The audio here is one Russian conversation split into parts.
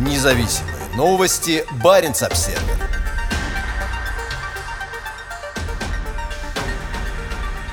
Независимые новости. Барин обсерва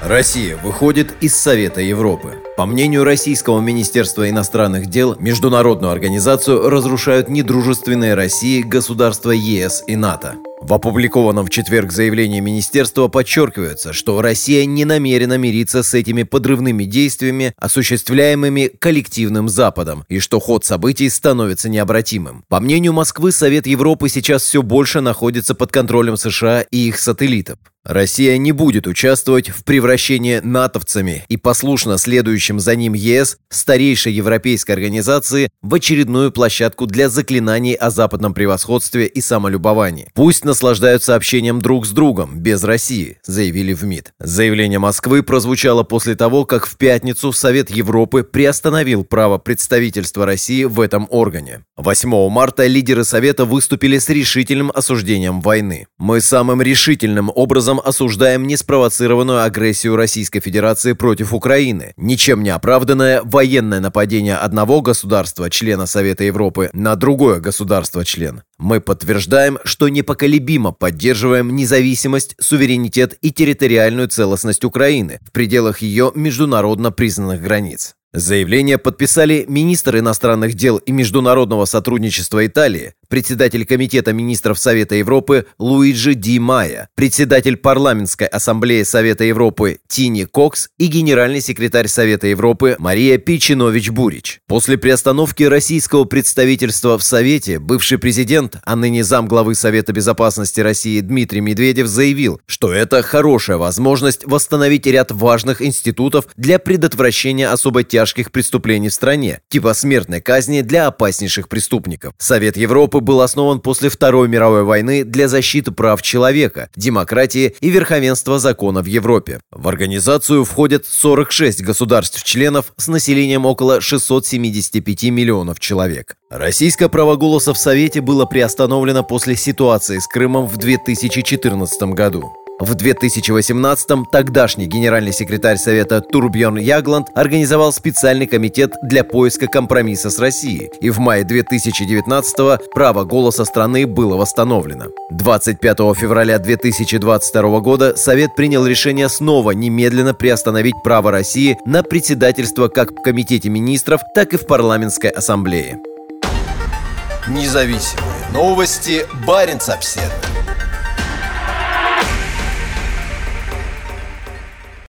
Россия выходит из Совета Европы. По мнению Российского Министерства иностранных дел, международную организацию разрушают недружественные России государства ЕС и НАТО. В опубликованном в четверг заявлении министерства подчеркивается, что Россия не намерена мириться с этими подрывными действиями, осуществляемыми коллективным Западом, и что ход событий становится необратимым. По мнению Москвы, Совет Европы сейчас все больше находится под контролем США и их сателлитов. Россия не будет участвовать в превращении натовцами и послушно следующим за ним ЕС, старейшей европейской организации, в очередную площадку для заклинаний о западном превосходстве и самолюбовании. Пусть наслаждаются общением друг с другом, без России, заявили в МИД. Заявление Москвы прозвучало после того, как в пятницу Совет Европы приостановил право представительства России в этом органе. 8 марта лидеры Совета выступили с решительным осуждением войны. Мы самым решительным образом целом осуждаем неспровоцированную агрессию Российской Федерации против Украины, ничем не оправданное военное нападение одного государства, члена Совета Европы, на другое государство-член. Мы подтверждаем, что непоколебимо поддерживаем независимость, суверенитет и территориальную целостность Украины в пределах ее международно признанных границ. Заявление подписали министр иностранных дел и международного сотрудничества Италии, председатель Комитета министров Совета Европы Луиджи Ди Майя, председатель Парламентской ассамблеи Совета Европы Тини Кокс и генеральный секретарь Совета Европы Мария Пичинович-Бурич. После приостановки российского представительства в Совете бывший президент, а ныне замглавы Совета безопасности России Дмитрий Медведев заявил, что это хорошая возможность восстановить ряд важных институтов для предотвращения особо тяжких преступлений в стране, типа смертной казни для опаснейших преступников. Совет Европы был основан после Второй мировой войны для защиты прав человека, демократии и верховенства закона в Европе. В организацию входят 46 государств-членов с населением около 675 миллионов человек. Российское право голоса в Совете было приостановлено после ситуации с Крымом в 2014 году. В 2018-м тогдашний генеральный секретарь Совета Турбьон Ягланд организовал специальный комитет для поиска компромисса с Россией, и в мае 2019-го право голоса страны было восстановлено. 25 февраля 2022 года Совет принял решение снова немедленно приостановить право России на председательство как в Комитете министров, так и в Парламентской ассамблее. Независимые новости. Барин обседный.